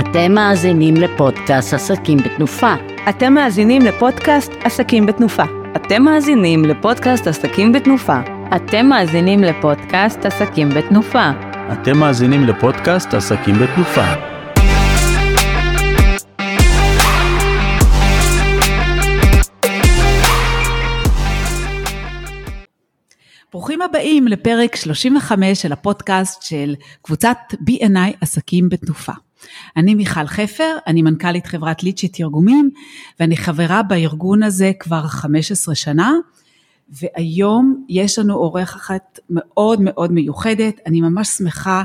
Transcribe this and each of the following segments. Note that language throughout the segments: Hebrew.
אתם מאזינים לפודקאסט עסקים בתנופה. אתם מאזינים לפודקאסט עסקים בתנופה. אתם מאזינים לפודקאסט עסקים בתנופה. אתם מאזינים לפודקאסט עסקים בתנופה. אתם מאזינים לפודקאסט עסקים בתנופה. ברוכים הבאים לפרק 35 של הפודקאסט של קבוצת B&I עסקים בתנופה. אני מיכל חפר, אני מנכ"לית חברת ליצ'י תרגומים, ואני חברה בארגון הזה כבר 15 שנה, והיום יש לנו עורך אחת מאוד מאוד מיוחדת, אני ממש שמחה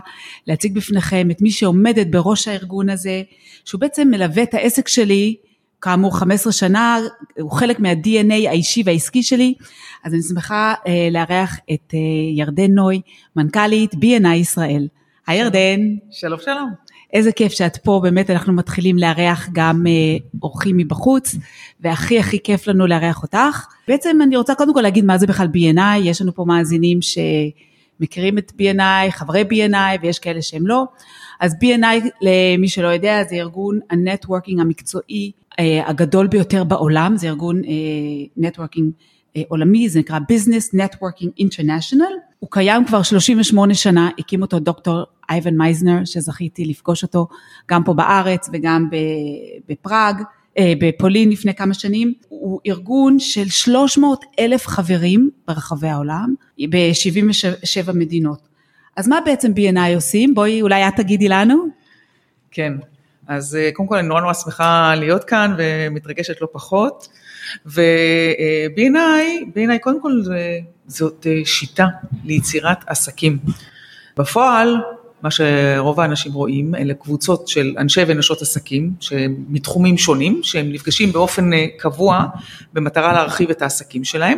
להציג בפניכם את מי שעומדת בראש הארגון הזה, שהוא בעצם מלווה את העסק שלי, כאמור 15 שנה, הוא חלק מה-DNA האישי והעסקי שלי, אז אני שמחה אה, לארח את אה, ירדן נוי, מנכ"לית B&I ישראל. היי ירדן. שלום שלום. איזה כיף שאת פה, באמת אנחנו מתחילים לארח גם אה, אורחים מבחוץ, והכי הכי כיף לנו לארח אותך. בעצם אני רוצה קודם כל להגיד מה זה בכלל B&I, יש לנו פה מאזינים שמכירים את B&I, חברי B&I, ויש כאלה שהם לא. אז B&I, למי שלא יודע, זה ארגון הנטוורקינג המקצועי אה, הגדול ביותר בעולם, זה ארגון networking אה, עולמי, זה נקרא Business Networking International. הוא קיים כבר 38 שנה, הקים אותו דוקטור אייבן מייזנר, שזכיתי לפגוש אותו גם פה בארץ וגם בפראג, אה, בפולין לפני כמה שנים. הוא ארגון של 300 אלף חברים ברחבי העולם, ב-77 מדינות. אז מה בעצם BNI עושים? בואי, אולי את תגידי לנו. כן, אז אה, קודם כל אני נורא נורא שמחה להיות כאן ומתרגשת לא פחות. ו-B&I, B&I קודם כל זאת אה, שיטה ליצירת עסקים. בפועל, מה שרוב האנשים רואים, אלה קבוצות של אנשי ונשות עסקים, מתחומים שונים, שהם נפגשים באופן אה, קבוע במטרה להרחיב את העסקים שלהם,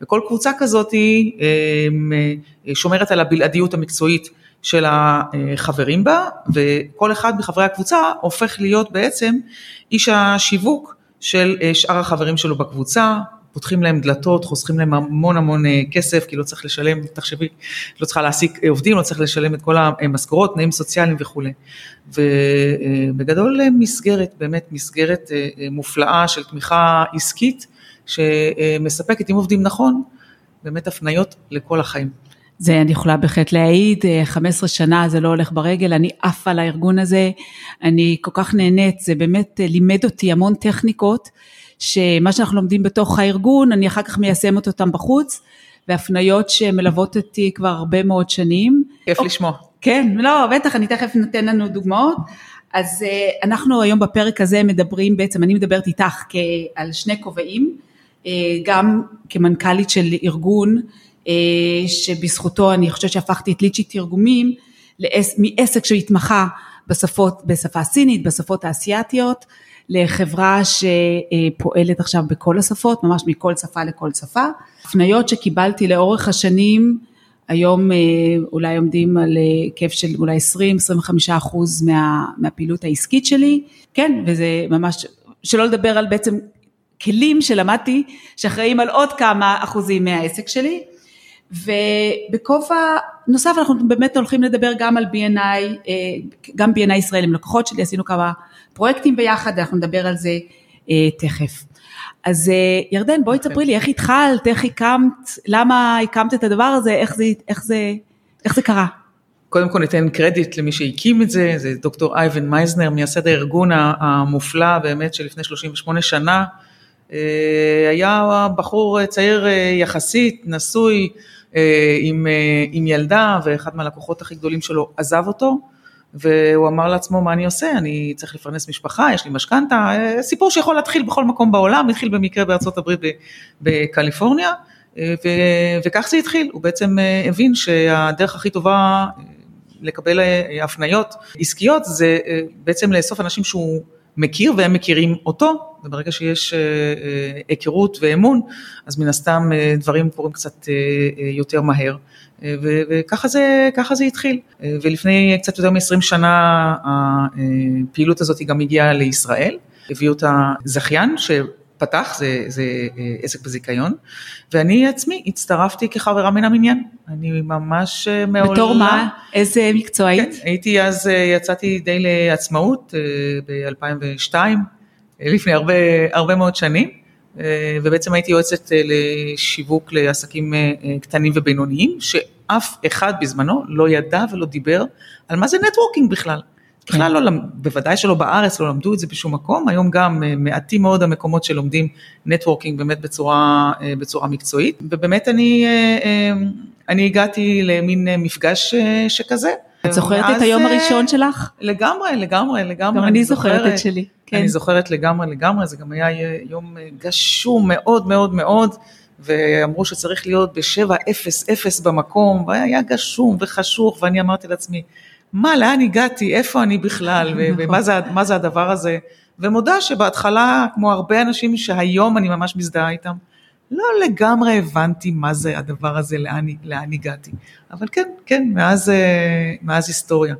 וכל קבוצה כזאת היא אה, שומרת על הבלעדיות המקצועית של החברים בה, וכל אחד מחברי הקבוצה הופך להיות בעצם איש השיווק של אה, שאר החברים שלו בקבוצה, פותחים להם דלתות, חוסכים להם המון המון אה, כסף, כי לא צריך לשלם, תחשבי, לא צריכה להעסיק אה, עובדים, לא צריך לשלם את כל המשכורות, תנאים סוציאליים וכולי. ובגדול מסגרת, באמת מסגרת מופלאה של תמיכה עסקית, שמספקת, אם עובדים נכון, באמת הפניות לכל החיים. זה אני יכולה בהחלט להעיד, 15 שנה זה לא הולך ברגל, אני עפה לארגון הזה, אני כל כך נהנית, זה באמת לימד אותי המון טכניקות, שמה שאנחנו לומדים בתוך הארגון, אני אחר כך מיישמת אותם בחוץ, והפניות שמלוות אותי כבר הרבה מאוד שנים. כיף לשמוע. כן, לא, בטח, אני תכף נותן לנו דוגמאות. אז אנחנו היום בפרק הזה מדברים, בעצם אני מדברת איתך על שני כובעים, גם כמנכ"לית של ארגון, אה, שבזכותו אני חושבת שהפכתי את ליצ'י תרגומים מעסק שהתמחה בשפות, בשפה הסינית, בשפות האסייתיות, לחברה שפועלת עכשיו בכל השפות, ממש מכל שפה לכל שפה. הפניות שקיבלתי לאורך השנים, היום אה, אולי עומדים על היקף של אולי 20-25 אחוז מה, מהפעילות העסקית שלי, כן, וזה ממש, שלא לדבר על בעצם כלים שלמדתי שאחראים על עוד כמה אחוזים מהעסק שלי. ובכובע נוסף אנחנו באמת הולכים לדבר גם על B&I, אה, גם B&I ישראל עם לקוחות שלי, עשינו כמה פרויקטים ביחד, אנחנו נדבר על זה אה, תכף. אז אה, ירדן בואי תספרי לי איך התחלת, איך הקמת, למה הקמת את הדבר הזה, איך זה, איך זה, איך זה קרה? קודם כל ניתן קרדיט למי שהקים את זה, זה דוקטור אייבן מייזנר, מייסד הארגון המופלא באמת שלפני 38 שנה, היה בחור צעיר יחסית, נשוי, עם, אה, עם ילדה ואחד מהלקוחות הכי גדולים שלו עזב אותו והוא אמר לעצמו מה אני עושה, אני צריך לפרנס משפחה, יש לי משכנתה, אה, סיפור שיכול להתחיל בכל מקום בעולם, התחיל במקרה בארצות הברית בקליפורניה וכך זה התחיל, הוא בעצם הבין שהדרך הכי טובה לקבל הפניות עסקיות זה בעצם לאסוף אנשים שהוא מכיר והם מכירים אותו, וברגע שיש אה, אה, היכרות ואמון, אז מן הסתם אה, דברים קורים קצת יותר מהר. וככה זה, זה התחיל. ולפני קצת יותר מ-20 שנה הפעילות הזאת גם הגיעה לישראל, הביאו את הזכיין, פתח, זה, זה אה, עסק בזיכיון, ואני עצמי הצטרפתי כחברה מן המניין. אני ממש אה, מעולם... בתור מה? איזה מקצוע היית? כן, הייתי אז, אה, יצאתי די לעצמאות ב-2002, לפני הרבה, הרבה מאוד שנים, ובעצם הייתי יועצת לשיווק לעסקים קטנים ובינוניים, שאף אחד בזמנו לא ידע ולא דיבר על מה זה networking בכלל. בכלל לא, בוודאי שלא בארץ, לא למדו את זה בשום מקום, היום גם אה, מעטים מאוד המקומות שלומדים networking באמת בצורה, אה, בצורה מקצועית, ובאמת אני, אה, אני הגעתי למין מפגש שכזה. את זוכרת את היום הראשון שלך? לגמרי, לגמרי, לגמרי. גם אני זוכרת את שלי. כן. אני זוכרת לגמרי, לגמרי, זה גם היה יום גשום מאוד מאוד מאוד. ואמרו שצריך להיות בשבע אפס אפס במקום, והיה גשום וחשוך, ואני אמרתי לעצמי, מה, לאן הגעתי, איפה אני בכלל, ומה זה, זה הדבר הזה. ומודה שבהתחלה, כמו הרבה אנשים שהיום אני ממש מזדהה איתם, לא לגמרי הבנתי מה זה הדבר הזה, לאן, לאן הגעתי. אבל כן, כן, מאז, אה, מאז היסטוריה,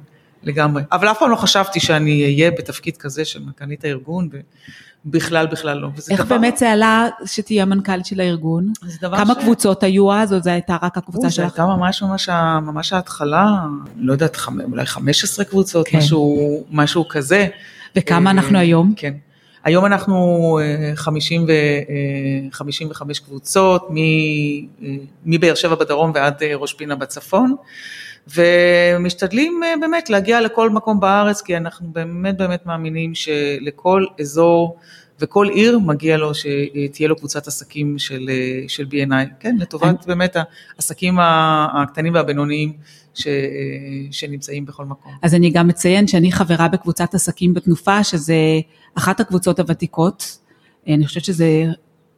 לגמרי. אבל אף פעם לא חשבתי שאני אהיה בתפקיד כזה של מנכ"לית הארגון, בכלל בכלל לא. איך דבר... באמת זה עלה שתהיה המנכ"לית של הארגון? כמה ש... קבוצות היו אז, או זו הייתה רק הקבוצה שלך? זו הייתה ממש ממש, ממש ההתחלה, לא יודעת, חמ... אולי 15 קבוצות, כן. משהו, משהו כזה. וכמה אנחנו היום? כן. היום אנחנו 50 ו... 55 קבוצות, מבאר שבע בדרום ועד ראש פינה בצפון. ומשתדלים באמת להגיע לכל מקום בארץ, כי אנחנו באמת באמת מאמינים שלכל אזור וכל עיר מגיע לו שתהיה לו קבוצת עסקים של, של B&I, כן, לטובת באמת העסקים הקטנים והבינוניים ש, שנמצאים בכל מקום. אז אני גם מציין שאני חברה בקבוצת עסקים בתנופה, שזה אחת הקבוצות הוותיקות, אני חושבת שזה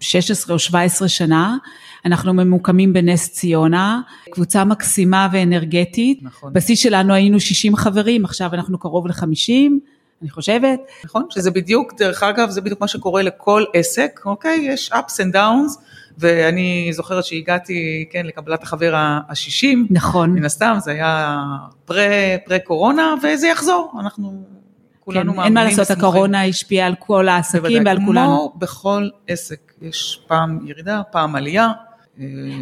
16 או 17 שנה, אנחנו ממוקמים בנס ציונה, קבוצה מקסימה ואנרגטית, נכון. בשיא שלנו היינו 60 חברים, עכשיו אנחנו קרוב ל-50, אני חושבת. נכון, שזה בדיוק, דרך אגב, זה בדיוק מה שקורה לכל עסק, אוקיי? יש ups and downs, ואני זוכרת שהגעתי, כן, לקבלת החבר ה-60. נכון. מן הסתם, זה היה פרה-קורונה, וזה יחזור, אנחנו כולנו כן, אין מה לעשות, הקורונה השפיעה על כל העסקים ועל כולנו. כמו בכל עסק, יש פעם ירידה, פעם עלייה.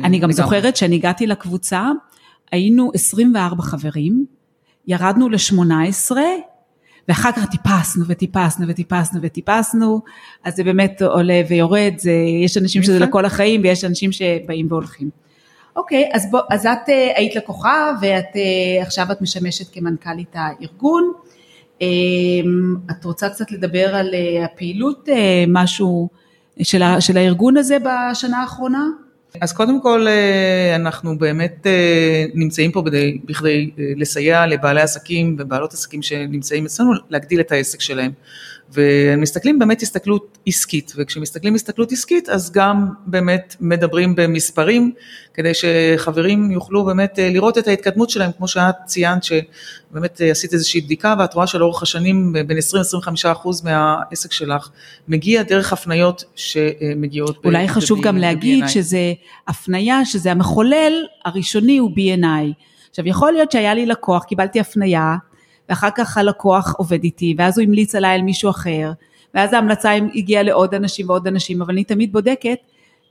אני גם זוכרת שאני הגעתי לקבוצה, היינו 24 חברים, ירדנו ל-18, ואחר כך טיפסנו וטיפסנו וטיפסנו וטיפסנו, אז זה באמת עולה ויורד, זה, יש אנשים שזה לכל החיים ויש אנשים שבאים והולכים. אוקיי, אז, בוא, אז את אה, היית לקוחה ואת אה, עכשיו את משמשת כמנכ"לית הארגון. אמ, את רוצה קצת לדבר על אה, הפעילות, משהו של, של הארגון הזה בשנה האחרונה? אז קודם כל אה, אנחנו באמת אה, נמצאים פה בכדי, בכדי אה, לסייע לבעלי עסקים ובעלות עסקים שנמצאים אצלנו להגדיל את העסק שלהם. ומסתכלים באמת הסתכלות עסקית, וכשמסתכלים הסתכלות עסקית אז גם באמת מדברים במספרים, כדי שחברים יוכלו באמת אה, לראות את ההתקדמות שלהם, כמו שאת ציינת שבאמת אה, עשית איזושהי בדיקה ואת רואה שלאורך השנים בין 20-25 אחוז מהעסק שלך מגיע דרך הפניות שמגיעות. אולי חשוב גם להגיד ב- שזה הפניה, שזה המחולל הראשוני הוא B&I. עכשיו יכול להיות שהיה לי לקוח, קיבלתי הפניה, ואחר כך הלקוח עובד איתי, ואז הוא המליץ עליי על מישהו אחר, ואז ההמלצה הגיעה לעוד אנשים ועוד אנשים, אבל אני תמיד בודקת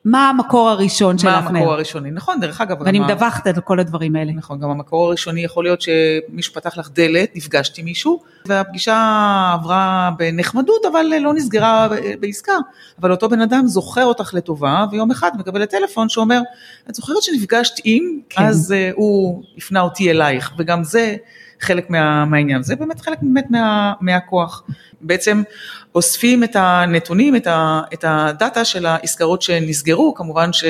מה המקור הראשון של ההפניה. מה המקור הראשוני, נכון, דרך אגב. ואני מדווחת על כל הדברים האלה. נכון, גם המקור הראשוני יכול להיות שמישהו פתח לך דלת, נפגשתי מישהו, והפגישה עברה בנחמדות, אבל לא נסגרה בעסקה. אבל אותו בן אדם זוכר אותך לטובה, ויום אחד מקבלת טלפון שאומר, את זוכרת שנפגשת עם, כן. אז uh, הוא הפנה אותי אלייך, וגם זה חלק מה, מהעניין. זה באמת חלק באמת מה, מהכוח. בעצם אוספים את הנתונים, את, ה, את הדאטה של העסקאות שנסגרו, כמובן, ש,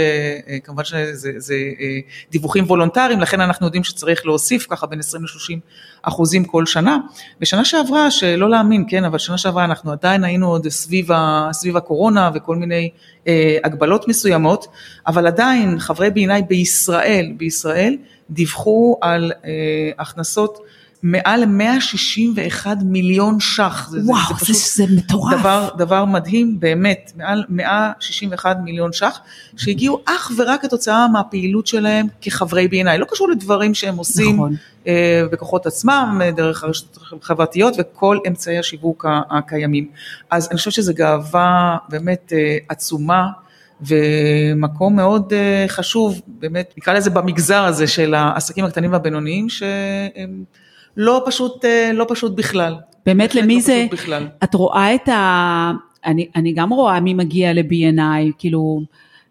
כמובן שזה זה אה, דיווחים וולונטריים, לכן אנחנו יודעים שצריך להוסיף ככה בין 20 ל-30 אחוזים כל שנה. בשנה שעברה, שלא להאמין, כן, אבל שנה שעברה אנחנו עדיין היינו עוד סביב, ה, סביב הקורונה וכל מיני אה, הגבלות מסוימות, אבל עדיין חברי בעיניי בישראל, בישראל, דיווחו על אה, הכנסות מעל ל-161 מיליון ש"ח. זה, וואו, זה, זה, פשוט זה מטורף. דבר, דבר מדהים, באמת, מעל 161 מיליון ש"ח, שהגיעו אך ורק כתוצאה מהפעילות שלהם כחברי B&I, לא קשור לדברים שהם עושים נכון. אה, בכוחות עצמם, דרך הרשתות החברתיות וכל אמצעי השיווק הקיימים. אז אני חושבת שזו גאווה באמת אה, עצומה. ומקום מאוד אה, חשוב, באמת, נקרא לזה במגזר הזה של העסקים הקטנים והבינוניים, שהם לא פשוט, אה, לא פשוט בכלל. באמת למי לא זה, בכלל. את רואה את ה... אני, אני גם רואה מי מגיע ל-B&I, כאילו,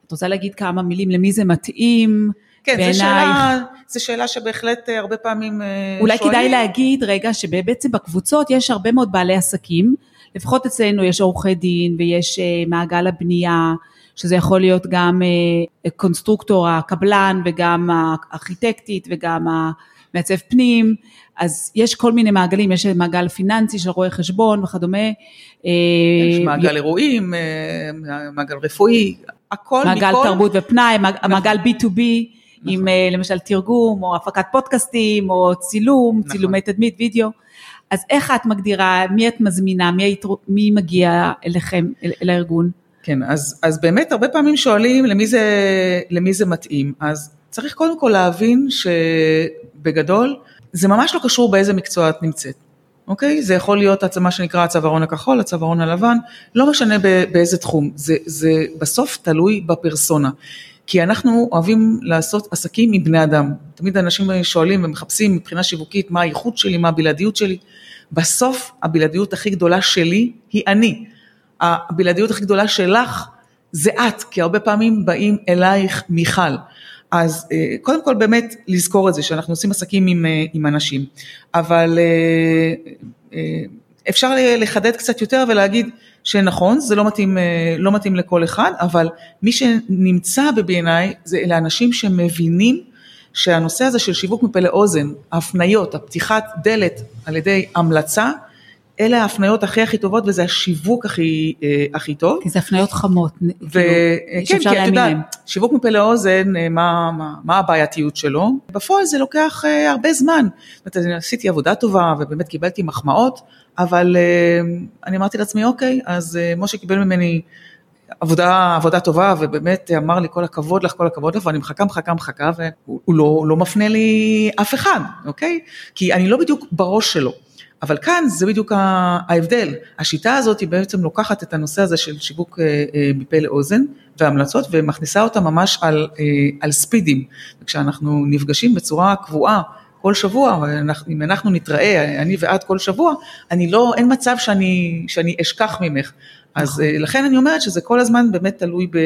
את רוצה להגיד כמה מילים, למי זה מתאים? כן, זו? שאלה, זו שאלה שבהחלט אה, הרבה פעמים אה, אולי שואלים. כדאי להגיד רגע שבעצם בקבוצות יש הרבה מאוד בעלי עסקים, לפחות אצלנו יש עורכי דין ויש אה, מעגל הבנייה, שזה יכול להיות גם אה, קונסטרוקטור, הקבלן וגם הארכיטקטית וגם המעצב פנים, אז יש כל מיני מעגלים, יש מעגל פיננסי של רואי חשבון וכדומה. אה, יש מעגל אירועים, אה, מעגל רפואי, הכל מעגל מכל... תרבות ופנאי, נכון. מעגל B2B, עם אה, למשל תרגום או הפקת פודקאסטים או צילום, נכון. צילומי תדמית, וידאו. אז איך את מגדירה, מי את מזמינה, מי, היית, מי מגיע אליכם, אל, אל הארגון? כן, אז, אז באמת הרבה פעמים שואלים למי זה, למי זה מתאים, אז צריך קודם כל להבין שבגדול זה ממש לא קשור באיזה מקצוע את נמצאת, אוקיי? זה יכול להיות מה שנקרא הצווארון הכחול, הצווארון הלבן, לא משנה באיזה תחום, זה, זה בסוף תלוי בפרסונה. כי אנחנו אוהבים לעשות עסקים עם בני אדם. תמיד אנשים שואלים ומחפשים מבחינה שיווקית מה הייחוד שלי, מה הבלעדיות שלי. בסוף הבלעדיות הכי גדולה שלי היא אני. הבלעדיות הכי גדולה שלך זה את, כי הרבה פעמים באים אלייך מיכל. אז אה, קודם כל באמת לזכור את זה, שאנחנו עושים עסקים עם, אה, עם אנשים, אבל אה, אפשר לחדד קצת יותר ולהגיד שנכון, זה לא מתאים, לא מתאים לכל אחד, אבל מי שנמצא ב-B&I זה אלה אנשים שמבינים שהנושא הזה של שיווק מפה לאוזן, ההפניות, הפתיחת דלת על ידי המלצה, אלה ההפניות הכי הכי טובות וזה השיווק הכי, אה, הכי טוב. כי זה הפניות חמות, כאילו, וכן, שאפשר כי את להאמין יודעת. שיווק מפה לאוזן, אה, מה, מה, מה הבעייתיות שלו? בפועל זה לוקח אה, הרבה זמן. זאת אומרת, אני עשיתי עבודה טובה ובאמת קיבלתי מחמאות, אבל אה, אני אמרתי לעצמי, אוקיי, אז אה, משה קיבל ממני עבודה, עבודה טובה, ובאמת אמר לי כל הכבוד לך, כל הכבוד לך, ואני מחכה, מחכה, מחכה, והוא הוא לא, לא מפנה לי אף אחד, אוקיי? כי אני לא בדיוק בראש שלו. אבל כאן זה בדיוק ההבדל. השיטה הזאת היא בעצם לוקחת את הנושא הזה של שיווק אה, אה, מפה לאוזן והמלצות ומכניסה אותה ממש על, אה, על ספידים. וכשאנחנו נפגשים בצורה קבועה כל שבוע, אם אנחנו נתראה, אני ואת כל שבוע, אני לא, אין מצב שאני, שאני אשכח ממך. אז אה, לכן אני אומרת שזה כל הזמן באמת תלוי, ב,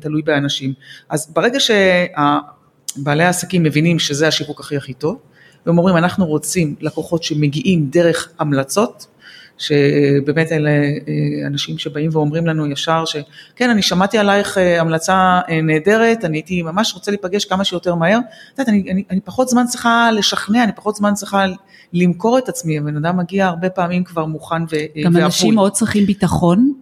תלוי באנשים. אז ברגע שבעלי העסקים מבינים שזה השיווק הכי הכי טוב, והם אומרים אנחנו רוצים לקוחות שמגיעים דרך המלצות, שבאמת אלה אה, אנשים שבאים ואומרים לנו ישר שכן אני שמעתי עלייך אה, המלצה אה, נהדרת, אני הייתי ממש רוצה להיפגש כמה שיותר מהר, את יודעת אני, אני, אני פחות זמן צריכה לשכנע, אני פחות זמן צריכה למכור את עצמי, הבן אדם מגיע הרבה פעמים כבר מוכן ו- גם ואבוי. אנשים מאוד צריכים ביטחון,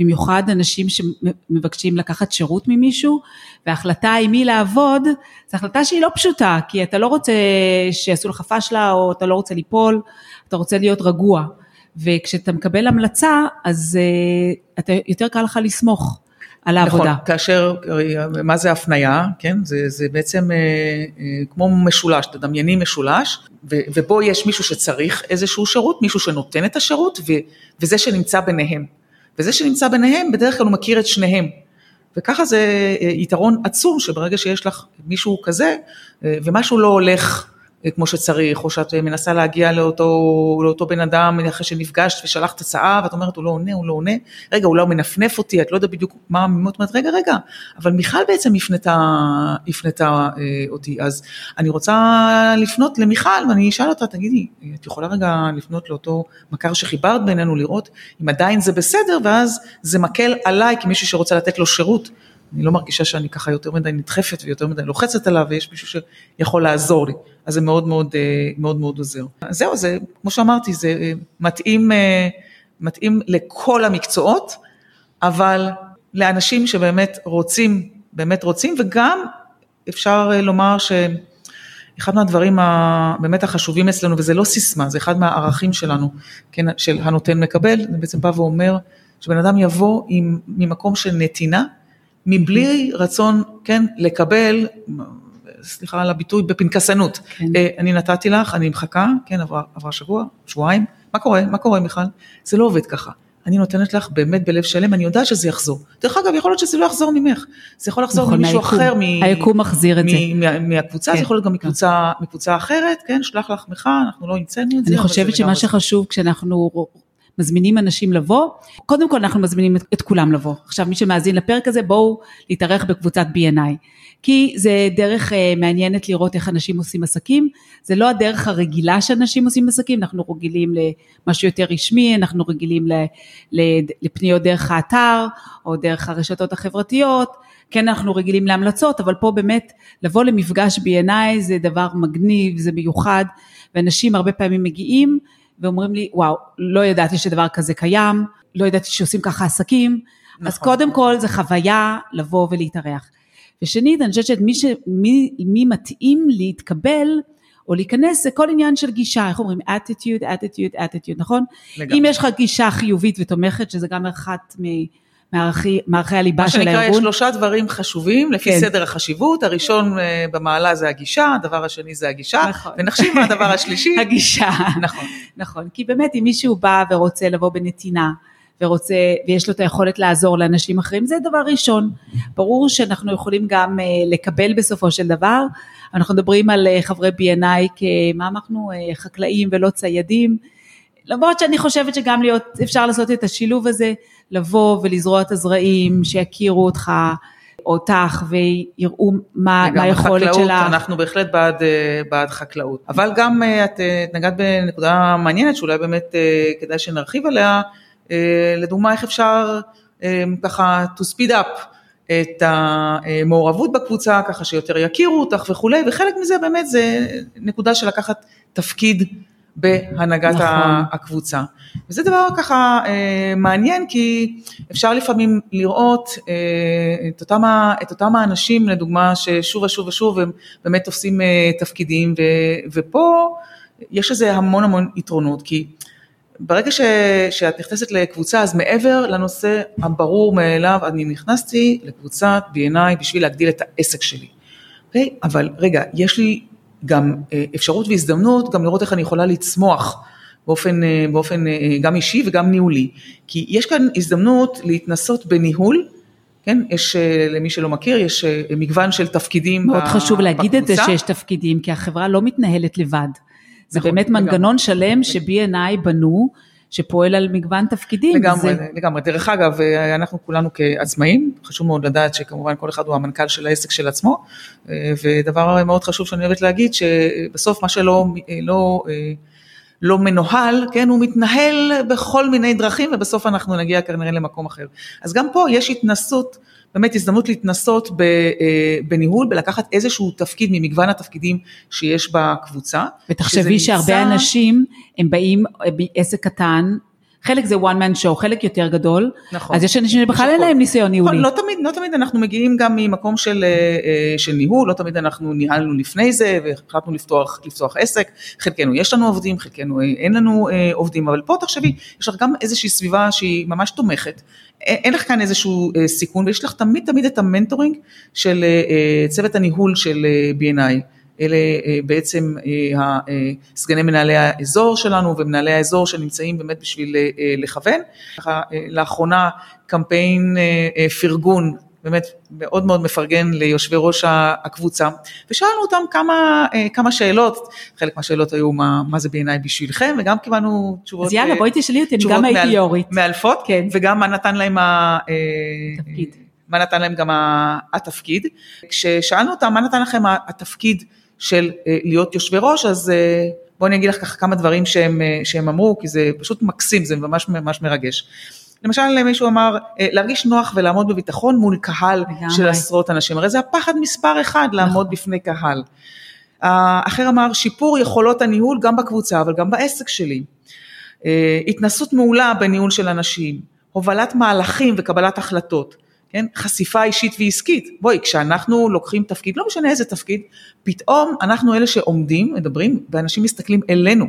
במיוחד אנשים שמבקשים לקחת שירות ממישהו, וההחלטה עם מי לעבוד, זו החלטה שהיא לא פשוטה, כי אתה לא רוצה שיעשו לך פשלה, או אתה לא רוצה ליפול, אתה רוצה להיות רגוע. וכשאתה מקבל המלצה, אז uh, אתה, יותר קל לך לסמוך על העבודה. נכון, כאשר, מה זה הפנייה, כן, זה, זה בעצם אה, אה, כמו משולש, תדמייני משולש, ו, ובו יש מישהו שצריך איזשהו שירות, מישהו שנותן את השירות, ו, וזה שנמצא ביניהם. וזה שנמצא ביניהם, בדרך כלל הוא מכיר את שניהם. וככה זה אה, יתרון עצום, שברגע שיש לך מישהו כזה, אה, ומשהו לא הולך כמו שצריך, או שאת מנסה להגיע לאותו, לאותו בן אדם אחרי שנפגשת ושלחת הצעה, ואת אומרת, הוא לא עונה, הוא לא עונה, רגע, אולי הוא מנפנף אותי, את לא יודעת בדיוק מה, את אומרת, רגע, רגע, אבל מיכל בעצם הפנתה, הפנתה אה, אותי, אז אני רוצה לפנות למיכל, ואני אשאל אותה, תגידי, את יכולה רגע לפנות לאותו מכר שחיברת בינינו, לראות אם עדיין זה בסדר, ואז זה מקל עליי כמישהו שרוצה לתת לו שירות. אני לא מרגישה שאני ככה יותר מדי נדחפת ויותר מדי לוחצת עליו ויש מישהו שיכול לעזור לי, אז זה מאוד מאוד מאוד מאוד עוזר. אז זהו, זה כמו שאמרתי, זה מתאים, מתאים לכל המקצועות, אבל לאנשים שבאמת רוצים, באמת רוצים, וגם אפשר לומר אחד מהדברים ה- באמת החשובים אצלנו, וזה לא סיסמה, זה אחד מהערכים שלנו, כן, של הנותן מקבל, זה בעצם בא ואומר שבן אדם יבוא עם, ממקום של נתינה, מבלי רצון, כן, לקבל, סליחה על הביטוי, בפנקסנות. כן. אה, אני נתתי לך, אני מחכה, כן, עברה, עברה שבוע, שבועיים, מה קורה, מה קורה מיכל? זה לא עובד ככה. אני נותנת לך באמת בלב שלם, אני יודעת שזה יחזור. דרך אגב, יכול להיות שזה לא יחזור ממך, זה יכול לחזור נכון, ממישהו היקום. אחר, מ- היקום מחזיר את זה. מ- מה- מהקבוצה, כן. זה יכול להיות גם מקבוצה, מקבוצה אחרת, כן, שלח לך מחאה, אנחנו לא המצאנו את זה. אני חושבת זה שמה זה. שחשוב כשאנחנו מזמינים אנשים לבוא, קודם כל אנחנו מזמינים את, את כולם לבוא. עכשיו מי שמאזין לפרק הזה בואו להתארח בקבוצת B&I. כי זה דרך אה, מעניינת לראות איך אנשים עושים עסקים, זה לא הדרך הרגילה שאנשים עושים עסקים, אנחנו רגילים למשהו יותר רשמי, אנחנו רגילים ל, ל, לפניות דרך האתר או דרך הרשתות החברתיות, כן אנחנו רגילים להמלצות, אבל פה באמת לבוא למפגש B&I זה דבר מגניב, זה מיוחד, ואנשים הרבה פעמים מגיעים ואומרים לי, וואו, לא ידעתי שדבר כזה קיים, לא ידעתי שעושים ככה עסקים, אז נכון. קודם כל זה חוויה לבוא ולהתארח. ושנית, אני חושבת שמי ש, מי, מי מתאים להתקבל או להיכנס זה כל עניין של גישה, איך אומרים? attitude, attitude, attitude, נכון? לגמרי. אם יש לך גישה חיובית ותומכת, שזה גם אחת מ- מערכי, מערכי הליבה מה של שנקרא, יש הארגון. שלושה דברים חשובים לפי כן. סדר החשיבות, הראשון אה, במעלה זה הגישה, הדבר השני זה הגישה, נכון. ונחשיב מה הדבר השלישי. הגישה. נכון. נכון, כי באמת אם מישהו בא ורוצה לבוא בנתינה, ורוצה, ויש לו את היכולת לעזור לאנשים אחרים, זה דבר ראשון. ברור שאנחנו יכולים גם אה, לקבל בסופו של דבר, אנחנו מדברים על אה, חברי B&I כמה אנחנו, חקלאים ולא ציידים, למרות שאני חושבת שגם להיות, אפשר לעשות את השילוב הזה, לבוא ולזרוע את הזרעים, שיכירו אותך, אותך, ויראו מה, מה היכולת חקלאות, שלך. אנחנו בהחלט בעד, אה, בעד חקלאות. אבל גם אה, את אה, נגעת בנקודה מעניינת שאולי באמת כדאי שנרחיב עליה, לדוגמה איך אפשר ככה to speed up את המעורבות בקבוצה, ככה שיותר יכירו אותך וכולי, וחלק מזה באמת זה נקודה של לקחת תפקיד בהנהגת נכון. הקבוצה. וזה דבר ככה אה, מעניין כי אפשר לפעמים לראות אה, את, אותם, את אותם האנשים לדוגמה ששוב ושוב ושוב הם באמת תופסים אה, תפקידים ו, ופה יש לזה המון המון יתרונות כי ברגע ש, שאת נכנסת לקבוצה אז מעבר לנושא הברור מאליו אני נכנסתי לקבוצת B&I בשביל להגדיל את העסק שלי. אוקיי? אבל רגע, יש לי גם אה, אפשרות והזדמנות גם לראות איך אני יכולה לצמוח באופן, אה, באופן אה, גם אישי וגם ניהולי. כי יש כאן הזדמנות להתנסות בניהול, כן? יש, למי שלא מכיר, יש מגוון של תפקידים מאוד ב- חשוב להגיד את זה בקבוצה. שיש תפקידים, כי החברה לא מתנהלת לבד. זה נכון, באמת. מנגנון שלם ש-B&I בנו, שפועל על מגוון תפקידים. לגמרי, זה, לגמרי. דרך אגב, אה, אנחנו כולנו כעצמאים, חשוב מאוד לדעת שכמובן כל אחד הוא המנכ"ל של העסק של עצמו, אה, ודבר מאוד חשוב שאני אוהבת להגיד, שבסוף מה שלא אה, לא, לא מנוהל, כן, הוא מתנהל בכל מיני דרכים, ובסוף אנחנו נגיע כנראה למקום אחר. אז גם פה יש התנסות, באמת הזדמנות להתנסות אה, בניהול, בלקחת איזשהו תפקיד ממגוון התפקידים שיש בקבוצה. ותחשבי שהרבה נמצא- אנשים, הם באים בעסק קטן, חלק זה one man show, חלק יותר גדול, נכון. אז יש אנשים שבכלל אין הכל. להם ניסיון ניהולי. נכון, לא תמיד, לא תמיד אנחנו מגיעים גם ממקום של, אה, אה, של ניהול, לא תמיד אנחנו ניהלנו לפני זה והחלטנו לפתוח, לפתוח עסק, חלקנו יש לנו עובדים, חלקנו אין לנו אה, עובדים, אבל פה תחשבי, יש לך גם איזושהי סביבה שהיא ממש תומכת, אין לך כאן איזשהו סיכון ויש לך תמיד תמיד את המנטורינג של צוות הניהול של B&I. אלה אה, בעצם אה, אה, סגני מנהלי האזור שלנו ומנהלי האזור שנמצאים באמת בשביל לכוון. לאחרונה קמפיין פרגון, באמת מאוד מאוד מפרגן ליושבי ראש הקבוצה, ושאלנו אותם כמה, כמה שאלות, חלק מהשאלות היו מה, מה זה בעיניי בשבילכם, וגם קיבלנו תשובות, אז יאללה, בואי תשאלי אותי, אני גם הייתי מאל- יו"רית. מאלפות, כן. וגם מה נתן להם ה... תפקיד. מה נתן להם גם התפקיד. כששאלנו אותם מה נתן לכם התפקיד של אה, להיות יושבי ראש, אז אה, בואו אני אגיד לך ככה כמה דברים שהם, אה, שהם אמרו, כי זה פשוט מקסים, זה ממש ממש מרגש. למשל מישהו אמר, להרגיש נוח ולעמוד בביטחון מול קהל. של עשרות אנשים, הרי זה הפחד מספר אחד לעמוד בפני קהל. האחר אמר, שיפור יכולות הניהול גם בקבוצה, אבל גם בעסק שלי. התנסות מעולה בניהול של אנשים, הובלת מהלכים וקבלת החלטות, כן, חשיפה אישית ועסקית. בואי, כשאנחנו לוקחים תפקיד, לא משנה איזה תפקיד, פתאום אנחנו אלה שעומדים, מדברים, ואנשים מסתכלים אלינו.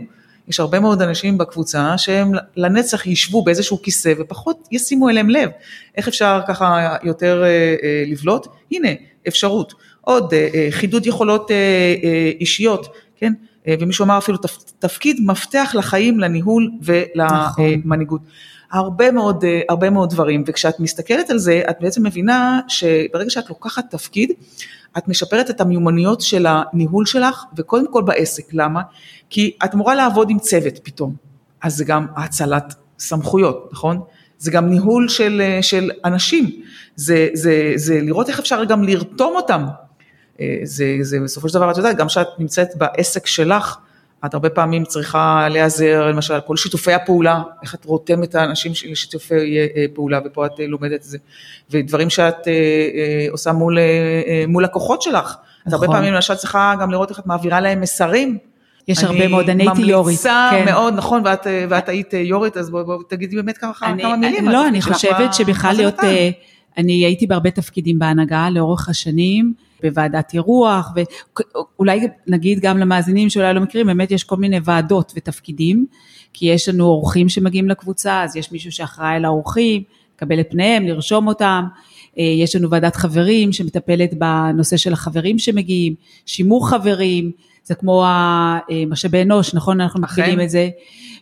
יש הרבה מאוד אנשים בקבוצה שהם לנצח ישבו באיזשהו כיסא ופחות ישימו אליהם לב. איך אפשר ככה יותר אה, אה, לבלוט? הנה, אפשרות. עוד אה, אה, חידוד יכולות אה, אה, אישיות, כן? אה, ומישהו אמר אפילו תפ, תפקיד מפתח לחיים, לניהול ולמנהיגות. נכון. הרבה מאוד, אה, הרבה מאוד דברים, וכשאת מסתכלת על זה, את בעצם מבינה שברגע שאת לוקחת תפקיד, את משפרת את המיומנויות של הניהול שלך, וקודם כל בעסק, למה? כי את אמורה לעבוד עם צוות פתאום, אז זה גם האצלת סמכויות, נכון? זה גם ניהול של, אה, של אנשים, זה, זה, זה לראות איך אפשר גם לרתום אותם. אה, זה, זה בסופו של דבר, את יודעת, גם כשאת נמצאת בעסק שלך, את הרבה פעמים צריכה להיעזר, למשל, כל שיתופי הפעולה, איך את רותמת את האנשים לשיתופי אה, פעולה, ופה את לומדת את זה, ודברים שאת עושה מול, מול לקוחות שלך. נכון. את הרבה פעמים למשל צריכה גם לראות איך את מעבירה להם מסרים. יש הרבה מאוד, אני הייתי יורית. ממליצה כן. מאוד, נכון, ואת, ואת היית יורית, אז בואי בוא, תגידי באמת ככה אני, כמה מילים. לא, אני חושבת שבכלל להיות, אה, אני הייתי בהרבה תפקידים בהנהגה לאורך השנים. בוועדת אירוח, ואולי נגיד גם למאזינים שאולי לא מכירים, באמת יש כל מיני ועדות ותפקידים, כי יש לנו אורחים שמגיעים לקבוצה, אז יש מישהו שאחראי על האורחים, לקבל את פניהם, לרשום אותם, אה, יש לנו ועדת חברים שמטפלת בנושא של החברים שמגיעים, שימור חברים, זה כמו המשאבי אנוש, נכון? אנחנו מכירים את זה.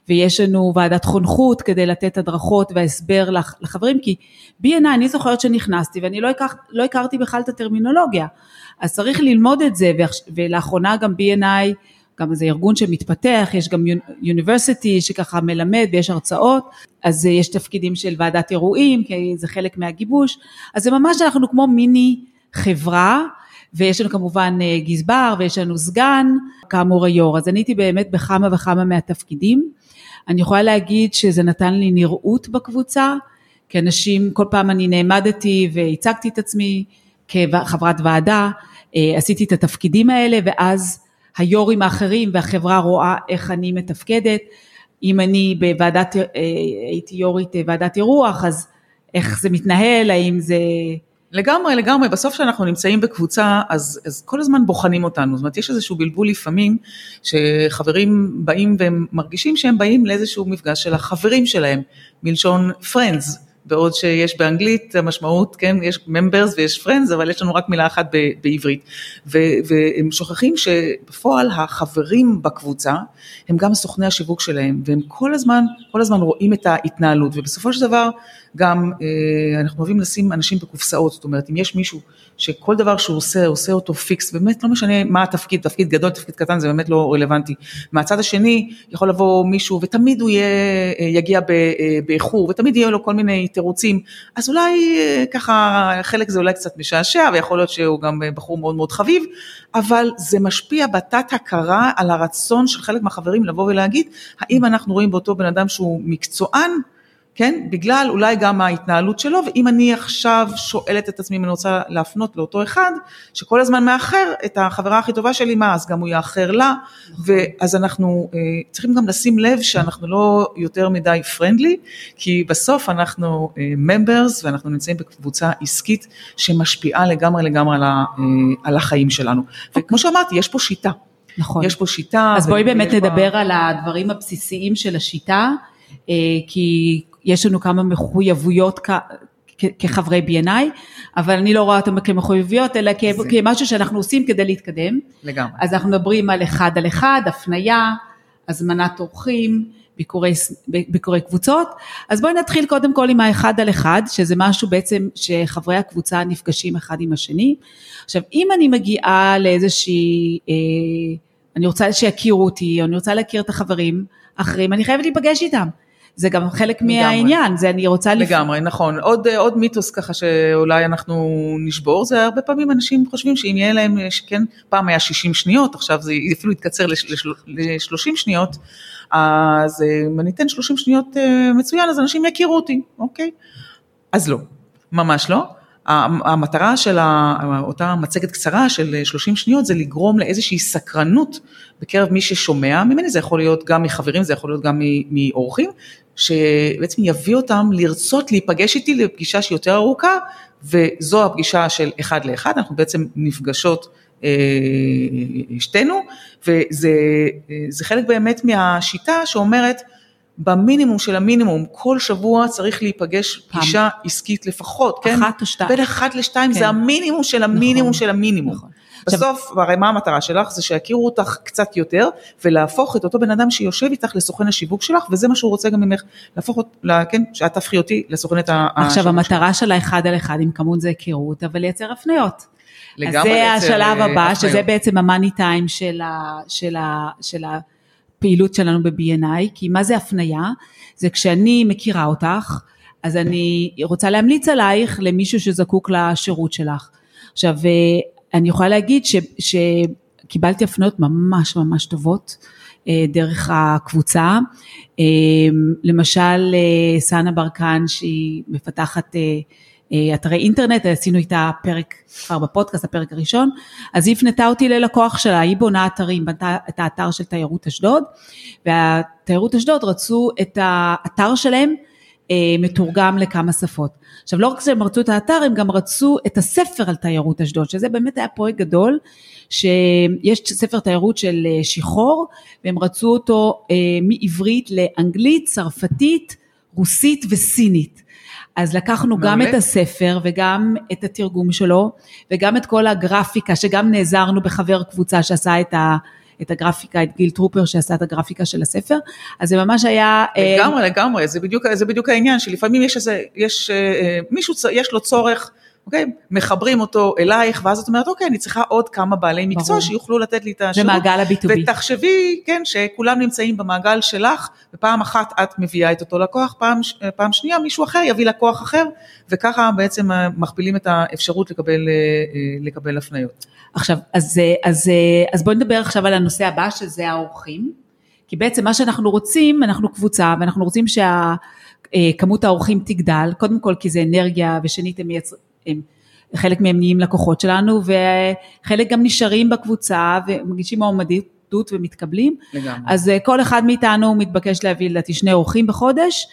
ויש לנו ועדת חונכות כדי לתת הדרכות והסבר לחברים, כי B&I, אני זוכרת שנכנסתי ואני לא, הכר, לא הכרתי בכלל את הטרמינולוגיה, אז צריך ללמוד את זה, ולאחרונה גם B&I, גם זה ארגון שמתפתח, יש גם יוניברסיטי שככה מלמד ויש הרצאות, אז יש תפקידים של ועדת אירועים, כי זה חלק מהגיבוש, אז זה ממש אנחנו כמו מיני חברה, ויש לנו כמובן אה, גזבר ויש לנו סגן, כאמור היו"ר, אז אני הייתי באמת בכמה וכמה מהתפקידים. אני יכולה להגיד שזה נתן לי נראות בקבוצה, כי אנשים, כל פעם אני נעמדתי והצגתי את עצמי כחברת ועדה, אה, עשיתי את התפקידים האלה ואז היו"רים האחרים והחברה רואה איך אני מתפקדת. אם אני בוועדת, אה, הייתי יו"רית ועדת אירוח, אז איך זה מתנהל, האם זה לגמרי, לגמרי, בסוף כשאנחנו נמצאים בקבוצה, אז, אז כל הזמן בוחנים אותנו, זאת אומרת, יש איזשהו בלבול לפעמים, שחברים באים והם מרגישים שהם באים לאיזשהו מפגש של החברים שלהם, מלשון friends, בעוד שיש באנגלית המשמעות, כן, יש members ויש friends, אבל יש לנו רק מילה אחת בעברית. ו, והם שוכחים שבפועל החברים בקבוצה הם גם סוכני השיווק שלהם, והם כל הזמן, כל הזמן רואים את ההתנהלות, ובסופו של דבר גם אה, אנחנו אוהבים לשים אנשים בקופסאות, זאת אומרת, אם יש מישהו שכל דבר שהוא עושה, עושה אותו פיקס, באמת לא משנה מה התפקיד, תפקיד גדול, תפקיד קטן, זה באמת לא רלוונטי. מהצד השני יכול לבוא מישהו ותמיד הוא יהיה, אה, יגיע אה, באיחור, ותמיד יהיו לו כל מיני תירוצים, אז אולי ככה חלק זה אולי קצת משעשע, ויכול להיות שהוא גם בחור מאוד מאוד חביב, אבל זה משפיע בתת הכרה על הרצון של חלק מהחברים לבוא ולהגיד, האם אנחנו רואים באותו בן אדם שהוא מקצוען, כן? בגלל אולי גם ההתנהלות שלו, ואם אני עכשיו שואלת את עצמי אם אני רוצה להפנות לאותו אחד, שכל הזמן מאחר את החברה הכי טובה שלי, מה, אז גם הוא יאחר לה, ואז אנחנו אה, צריכים גם לשים לב שאנחנו לא יותר מדי פרנדלי, כי בסוף אנחנו ממברס אה, ואנחנו נמצאים בקבוצה עסקית שמשפיעה לגמרי לגמרי על, ה, אה, על החיים שלנו. וכמו שאמרתי, יש פה שיטה. נכון. יש פה שיטה. אז בואי באמת נדבר בה... על הדברים הבסיסיים של השיטה, כי יש לנו כמה מחויבויות כ, כ, כחברי B&I, אבל אני לא רואה אותם כמחויבויות, אלא כ, זה... כמשהו שאנחנו עושים כדי להתקדם. לגמרי. אז אנחנו מדברים על אחד על אחד, הפנייה, הזמנת אורחים, ביקורי, ביקורי קבוצות. אז בואי נתחיל קודם כל עם האחד על אחד, שזה משהו בעצם שחברי הקבוצה נפגשים אחד עם השני. עכשיו, אם אני מגיעה לאיזושהי, אה, אני רוצה שיכירו אותי, או אני רוצה להכיר את החברים האחרים, אני חייבת להיפגש איתם. זה גם חלק לגמרי. מהעניין, זה אני רוצה... לגמרי, לפ... נכון. עוד, עוד מיתוס ככה שאולי אנחנו נשבור, זה הרבה פעמים אנשים חושבים שאם יהיה להם, שכן, פעם היה 60 שניות, עכשיו זה אפילו יתקצר ל-30 שניות, אז אה, אם אני אתן 30 שניות אה, מצוין, אז אנשים יכירו אותי, אוקיי? אז לא, ממש לא. המטרה של אותה מצגת קצרה של 30 שניות זה לגרום לאיזושהי סקרנות בקרב מי ששומע ממני, זה יכול להיות גם מחברים, זה יכול להיות גם מאורחים, שבעצם יביא אותם לרצות להיפגש איתי לפגישה שהיא יותר ארוכה, וזו הפגישה של אחד לאחד, אנחנו בעצם נפגשות אה, שתינו, וזה חלק באמת מהשיטה שאומרת, במינימום של המינימום, כל שבוע צריך להיפגש פעם. פגישה עסקית לפחות, כן? אחת או שתיים. בין אחת לשתיים כן. זה המינימום של המינימום נכון, של המינימום. נכון. בסוף, עכשיו, הרי מה המטרה שלך? זה שיכירו אותך קצת יותר, ולהפוך את אותו בן אדם שיושב איתך לסוכן השיווק שלך, וזה מה שהוא רוצה גם ממך, להפוך, לה, כן, שאת תהפכי אותי לסוכנת השיווק שלך. עכשיו, המטרה של האחד על אחד עם כמות זה היכרות, אבל לייצר הפניות. לגמרי אז זה השלב הבא, הפניות. שזה בעצם המאני טיים של, ה, של, ה, של הפעילות שלנו ב-B&I, כי מה זה הפניה? זה כשאני מכירה אותך, אז אני רוצה להמליץ עלייך למישהו שזקוק לשירות שלך. עכשיו, אני יכולה להגיד ש, שקיבלתי הפניות ממש ממש טובות אה, דרך הקבוצה. אה, למשל, אה, סאנה ברקן שהיא מפתחת אתרי אינטרנט, עשינו איתה פרק כבר בפודקאסט, הפרק הראשון, אז היא הפנתה אותי ללקוח שלה, היא בונה אתרים, בנתה את האתר של תיירות אשדוד, והתיירות אשדוד רצו את האתר שלהם אה, מתורגם לכמה שפות. עכשיו לא רק שהם רצו את האתר, הם גם רצו את הספר על תיירות אשדוד, שזה באמת היה פרויקט גדול, שיש ספר תיירות של אה, שיחור, והם רצו אותו אה, מעברית לאנגלית, צרפתית, רוסית וסינית. אז לקחנו מעולה. גם את הספר וגם את התרגום שלו, וגם את כל הגרפיקה, שגם נעזרנו בחבר קבוצה שעשה את ה... את הגרפיקה, את גיל טרופר שעשה את הגרפיקה של הספר, אז זה ממש היה... אה, לגמרי, לגמרי, זה בדיוק, זה בדיוק העניין, שלפעמים יש איזה, יש, אה, מישהו, יש לו צורך אוקיי? מחברים אותו אלייך, ואז את אומרת, אוקיי, אני צריכה עוד כמה בעלי מקצוע ברור. שיוכלו לתת לי את השירות. זה מעגל ה-B2B. ותחשבי, כן, שכולם נמצאים במעגל שלך, ופעם אחת את מביאה את אותו לקוח, פעם, פעם שנייה מישהו אחר יביא לקוח אחר, וככה בעצם אה, מכפילים את האפשרות לקבל, אה, אה, לקבל הפניות. עכשיו, אז, אז, אז בואי נדבר עכשיו על הנושא הבא, שזה האורחים. כי בעצם מה שאנחנו רוצים, אנחנו קבוצה, ואנחנו רוצים שכמות האורחים תגדל, קודם כל כי זה אנרגיה, ושנית הם מייצרים, הם, חלק מהם נהיים לקוחות שלנו וחלק גם נשארים בקבוצה ומגישים מועמדות ומתקבלים. לגמרי. אז אה, כל אחד מאיתנו מתבקש להביא לדעתי שני אורחים בחודש.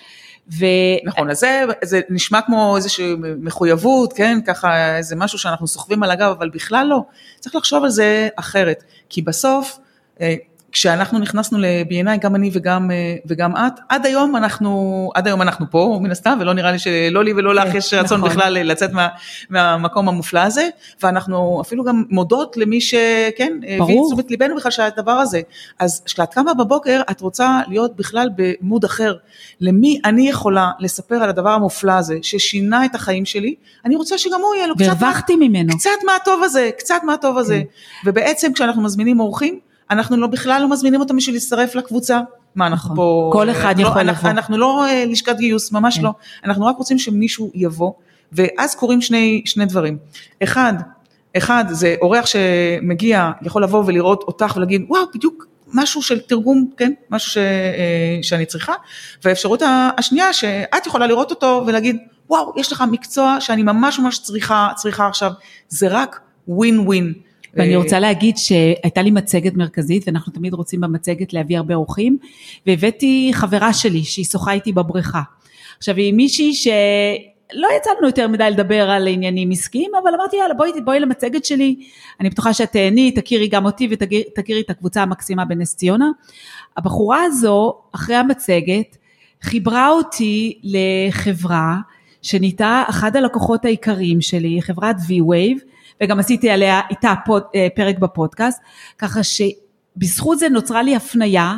ו... נכון, אז זה, זה נשמע כמו איזושהי מחויבות, כן, ככה איזה משהו שאנחנו סוחבים על הגב, אבל בכלל לא. צריך לחשוב על זה אחרת, כי בסוף, אה, כשאנחנו נכנסנו ל-B&I, גם אני וגם, אה, וגם את, עד היום אנחנו, עד היום אנחנו פה, מן הסתם, ולא נראה לי שלא לי ולא לך כן, יש רצון נכון. בכלל לצאת מה, מהמקום המופלא הזה, ואנחנו אפילו גם מודות למי שכן, הביא את תשומת ליבנו בכלל של הדבר הזה. אז כשאת קמה בבוקר, את רוצה להיות בכלל במוד אחר. למי אני יכולה לספר על הדבר המופלא הזה, ששינה את החיים שלי, אני רוצה שגם הוא יהיה לו קצת, והרווחתי ממנו. קצת מהטוב הזה, קצת מהטוב הזה. כן. ובעצם כשאנחנו מזמינים אורחים, אנחנו לא, בכלל לא מזמינים אותם בשביל להצטרף לקבוצה. מה אנחנו נכון. פה... כל אחד לא, יכול אנחנו, לבוא. אנחנו לא אה, לשכת גיוס, ממש כן. לא. אנחנו רק רוצים שמישהו יבוא, ואז קורים שני, שני דברים. אחד, אחד זה אורח שמגיע, יכול לבוא ולראות אותך ולהגיד, וואו, בדיוק משהו של תרגום, כן, משהו ש, אה, שאני צריכה, והאפשרות השנייה שאת יכולה לראות אותו ולהגיד, וואו, יש לך מקצוע שאני ממש ממש צריכה, צריכה עכשיו, זה רק ווין ווין. ואני אה, רוצה להגיד שהייתה לי מצגת מרכזית ואנחנו תמיד רוצים במצגת להביא הרבה אורחים והבאתי חברה שלי שהיא שוחה איתי בבריכה. עכשיו היא מישהי שלא יצא לנו יותר מדי לדבר על עניינים עסקיים אבל אמרתי יאללה בואי, בואי למצגת שלי אני בטוחה שאת תהני תכירי גם אותי ותכירי את הקבוצה המקסימה בנס ציונה. הבחורה הזו אחרי המצגת חיברה אותי לחברה שנהייתה אחד הלקוחות העיקריים שלי חברת V-Wave וגם עשיתי עליה איתה פוד, אה, פרק בפודקאסט, ככה שבזכות זה נוצרה לי הפנייה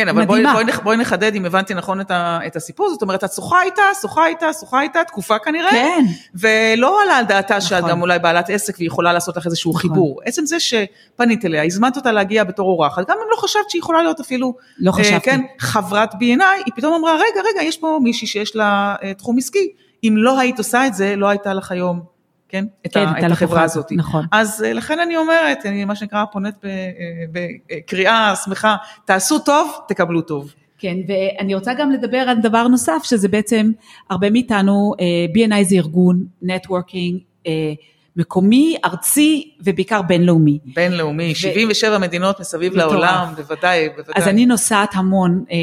כן, אבל בואי, בואי, בואי נחדד אם הבנתי נכון את, ה, את הסיפור, זאת אומרת, את שוחה איתה, שוחה איתה, שוחה איתה, תקופה כנראה, כן. ולא עלה על דעתה נכון. שאת גם אולי בעלת עסק והיא יכולה לעשות לך איזשהו נכון. חיבור. עצם זה שפנית אליה, הזמנת אותה להגיע בתור אורחת, גם אם לא חשבת שהיא יכולה להיות אפילו, לא חשבתי. אה, כן, חברת B&I, היא פתאום אמרה, רגע, רגע, יש פה מישהי שיש לה אה, תחום עסקי, אם לא היית עושה את זה, לא הייתה לך היום כן? את, כן, ה, את החברה הזאת. נכון. אז אה, לכן אני אומרת, אני מה שנקרא פונט אה, בקריאה שמחה, תעשו טוב, תקבלו טוב. כן, ואני רוצה גם לדבר על דבר נוסף, שזה בעצם הרבה מאיתנו, אה, B&I זה ארגון, נטוורקינג, אה, מקומי, ארצי ובעיקר בינלאומי. בינלאומי, 77 מדינות מסביב מטורף. לעולם, בוודאי, בוודאי. אז אני נוסעת המון אה,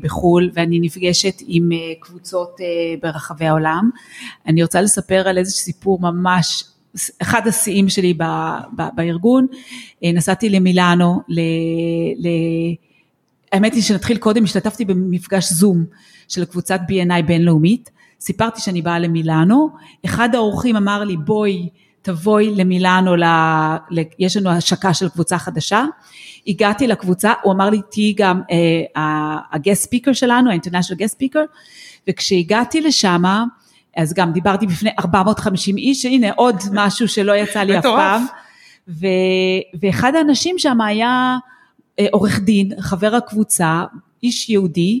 בחו"ל ואני נפגשת עם אה, קבוצות אה, ברחבי העולם. אני רוצה לספר על איזה סיפור ממש, אחד השיאים שלי ב, ב, בארגון. אה, נסעתי למילאנו, ל, ל, האמת היא שנתחיל קודם, השתתפתי במפגש זום של קבוצת B&I בינלאומית. סיפרתי שאני באה למילאנו, אחד האורחים אמר לי בואי תבואי למילאנו, ל... ל... יש לנו השקה של קבוצה חדשה. הגעתי לקבוצה, הוא אמר לי תהיי גם אה, הגסט ספיקר שלנו, ה-International Guest Speaker, וכשהגעתי לשם, אז גם דיברתי בפני 450 איש, הנה עוד משהו שלא יצא לי אף. פעם. ו... ואחד האנשים שם היה אה, עורך דין, חבר הקבוצה, איש יהודי,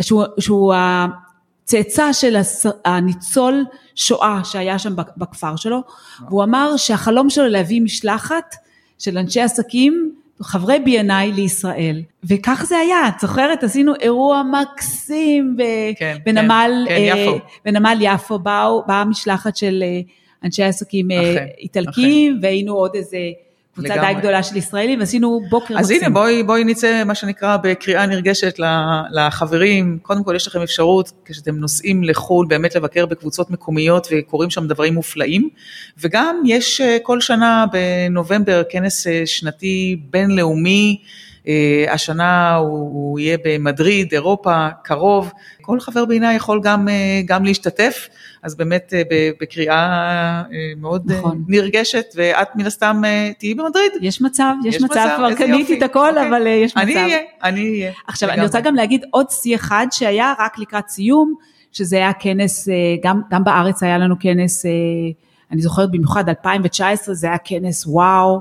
שהוא, שהוא הצאצא של הניצול שואה שהיה שם בכ- בכפר שלו, והוא אמר שהחלום שלו להביא משלחת של אנשי עסקים, חברי B&I לישראל, וכך זה היה, את זוכרת? עשינו אירוע מקסים ב- כן, בנמל, כן, כן, אה, יפו. בנמל יפו, באו, באה משלחת של אה, אנשי עסקים אה, אכן, איטלקים, והיינו עוד איזה קבוצה די לגמרי. גדולה של ישראלים, עשינו בוקר אז מקסים. הנה בואי, בואי נצא מה שנקרא בקריאה נרגשת לחברים, קודם כל יש לכם אפשרות כשאתם נוסעים לחו"ל באמת לבקר בקבוצות מקומיות וקורים שם דברים מופלאים וגם יש אה, כל שנה בנובמבר כנס אה, שנתי בינלאומי, השנה הוא, הוא יהיה במדריד, אירופה, קרוב, כל חבר בעיניי יכול גם, אה, גם להשתתף, אז באמת אה, בקריאה אה, מאוד אה, נכון. נרגשת ואת מן הסתם אה, תהיי במדריד. יש מצב, יש, יש מצב, מצב, כבר קניתי. את הכל, אוקיי. אבל אה, יש מצב. אני אהיה, אני אהיה. עכשיו, אני לגמרי. רוצה גם להגיד עוד שיא אחד שהיה רק לקראת סיום, שזה היה כנס, אה, גם, גם בארץ היה לנו כנס, אה, אני זוכרת במיוחד 2019, זה היה כנס וואו, אה,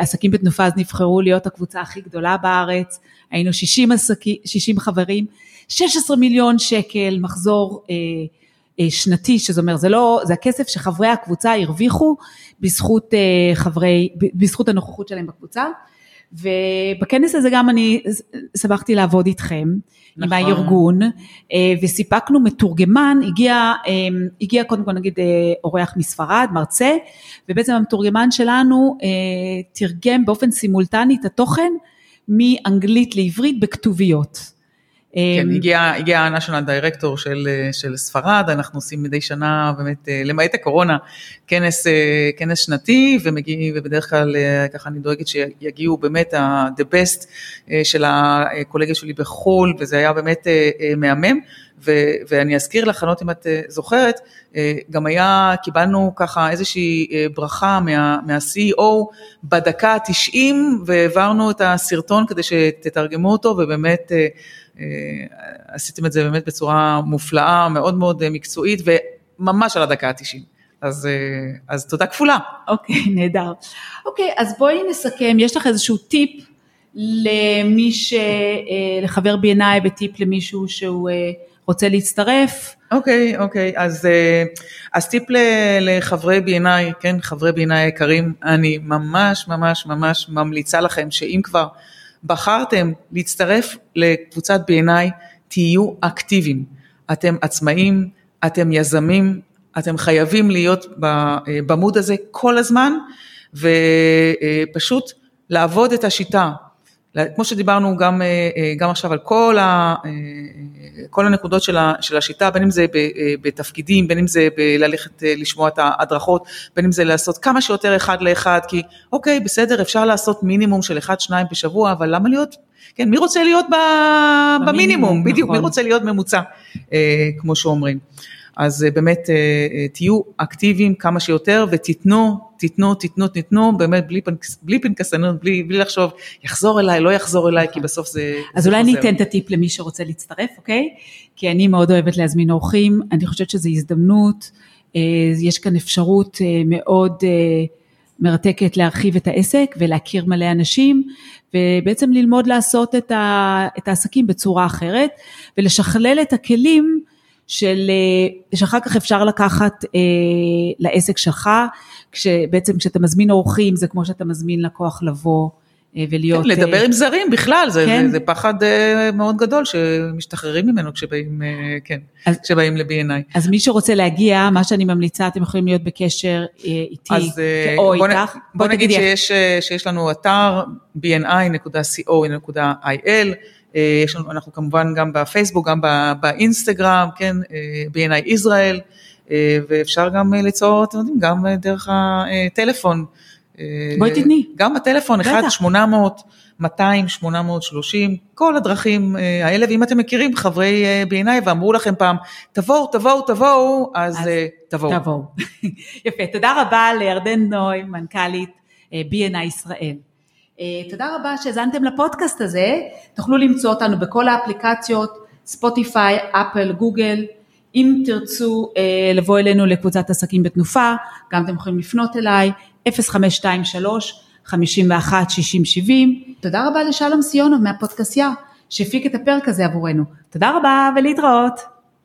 עסקים בתנופה אז נבחרו להיות הקבוצה הכי גדולה בארץ, היינו 60, עסקי, 60 חברים, 16 מיליון שקל מחזור אה, אה, שנתי, שזה אומר, זה לא, זה הכסף שחברי הקבוצה הרוויחו בזכות אה, חברי, בזכות הנוכחות שלהם בקבוצה. ובכנס הזה גם אני שמחתי לעבוד איתכם, עם נכון. הארגון, אה, וסיפקנו מתורגמן, הגיע, אה, הגיע קודם כל נגיד אה, אורח מספרד, מרצה, ובעצם המתורגמן שלנו תרגם באופן סימולטני את התוכן מאנגלית לעברית בכתוביות. כן, אה, הגיע, הגיע ה-national director של, של ספרד, אנחנו עושים מדי שנה, באמת, אה, למעט הקורונה, כנס, אה, כנס שנתי, ומגיע, ובדרך כלל אה, ככה אני דואגת שיגיעו באמת ה-the best של הקולגה שלי בחו"ל, וזה היה באמת מהמם, ו, ואני אזכיר לך, אני לא יודעת אם את אה, זוכרת, אה, גם היה, קיבלנו ככה איזושהי אה, ברכה מה, מה-CEO בדקה ה-90, והעברנו את הסרטון כדי שתתרגמו אותו, ובאמת, עשיתם את זה באמת בצורה מופלאה, מאוד מאוד מקצועית, וממש על הדקה ה-90. אז, אז תודה כפולה. אוקיי, נהדר. אוקיי, אז בואי נסכם, יש לך איזשהו טיפ למי ש... לחבר בעיניי וטיפ למישהו שהוא רוצה להצטרף? אוקיי, אוקיי, אז, אה, אז טיפ לחברי B&I, כן, חברי B&I היקרים, אני ממש ממש ממש ממליצה לכם שאם כבר בחרתם להצטרף לקבוצת B&I, תהיו אקטיביים. אתם עצמאים, אתם יזמים, אתם חייבים להיות אה, במוד הזה כל הזמן, ופשוט לעבוד את השיטה. כמו שדיברנו גם, אה, אה, גם עכשיו על כל, ה, אה, כל הנקודות של, ה, של השיטה, בין אם זה בתפקידים, בין אם זה ללכת לשמוע את ההדרכות, בין אם זה לעשות כמה שיותר אחד לאחד, כי אוקיי, בסדר, אפשר לעשות מינימום של אחד, שניים בשבוע, אבל למה להיות, כן, מי רוצה להיות ב, במינימום, במינימום, בדיוק, נכון. מי רוצה להיות ממוצע, כמו שאומרים. אז באמת תהיו אקטיביים כמה שיותר ותיתנו, תיתנו, תיתנו, תיתנו, באמת בלי, פנקס, בלי פנקסנות, בלי, בלי לחשוב, יחזור אליי, לא יחזור אליי, כי בסוף זה... אז זה אולי אני חוזר. אתן את הטיפ למי שרוצה להצטרף, אוקיי? כי אני מאוד אוהבת להזמין אורחים, אני חושבת שזו הזדמנות, אה, יש כאן אפשרות אה, מאוד אה, מרתקת להרחיב את העסק ולהכיר מלא אנשים, ובעצם ללמוד לעשות את, ה, את העסקים בצורה אחרת, ולשכלל את הכלים של, שאחר כך אפשר לקחת אה, לעסק שלך, כשבעצם כשאתה מזמין אורחים זה כמו שאתה מזמין לקוח לבוא אה, ולהיות... כן, לדבר אה, עם זרים בכלל, זה, כן. זה, זה פחד אה, מאוד גדול שמשתחררים ממנו כשבאים, כן, אז- כשבאים ל-B&I. אז מי שרוצה להגיע, מה שאני ממליצה, אתם יכולים להיות בקשר איתי אז או בוא, איתך. בוא נגיד תגידי איך. שיש, שיש לנו אתר bni.co.il, יש לנו, אנחנו כמובן גם בפייסבוק, גם באינסטגרם, כן, BNI ישראל, ואפשר גם אה, ליצור, אתם יודעים, גם אה, דרך הטלפון. אה, בואי תתני. גם בטלפון, בטח. 1 800 200 830 כל הדרכים אה, האלה, ואם אתם מכירים חברי אה, B&I ואמרו לכם פעם, תבואו, תבואו, תבואו, אז אז אה, תבואו. תבואו. יפה, תודה רבה לירדן נוי, מנכ"לית אה, B&I ישראל. אה, תודה רבה שהאזנתם לפודקאסט הזה, תוכלו למצוא אותנו בכל האפליקציות, ספוטיפיי, אפל, גוגל. אם תרצו אה, לבוא אלינו לקבוצת עסקים בתנופה, גם אתם יכולים לפנות אליי, 0523 51 60 70. תודה רבה לשלום סיונוב מהפודקאסיה, שהפיק את הפרק הזה עבורנו. תודה רבה ולהתראות.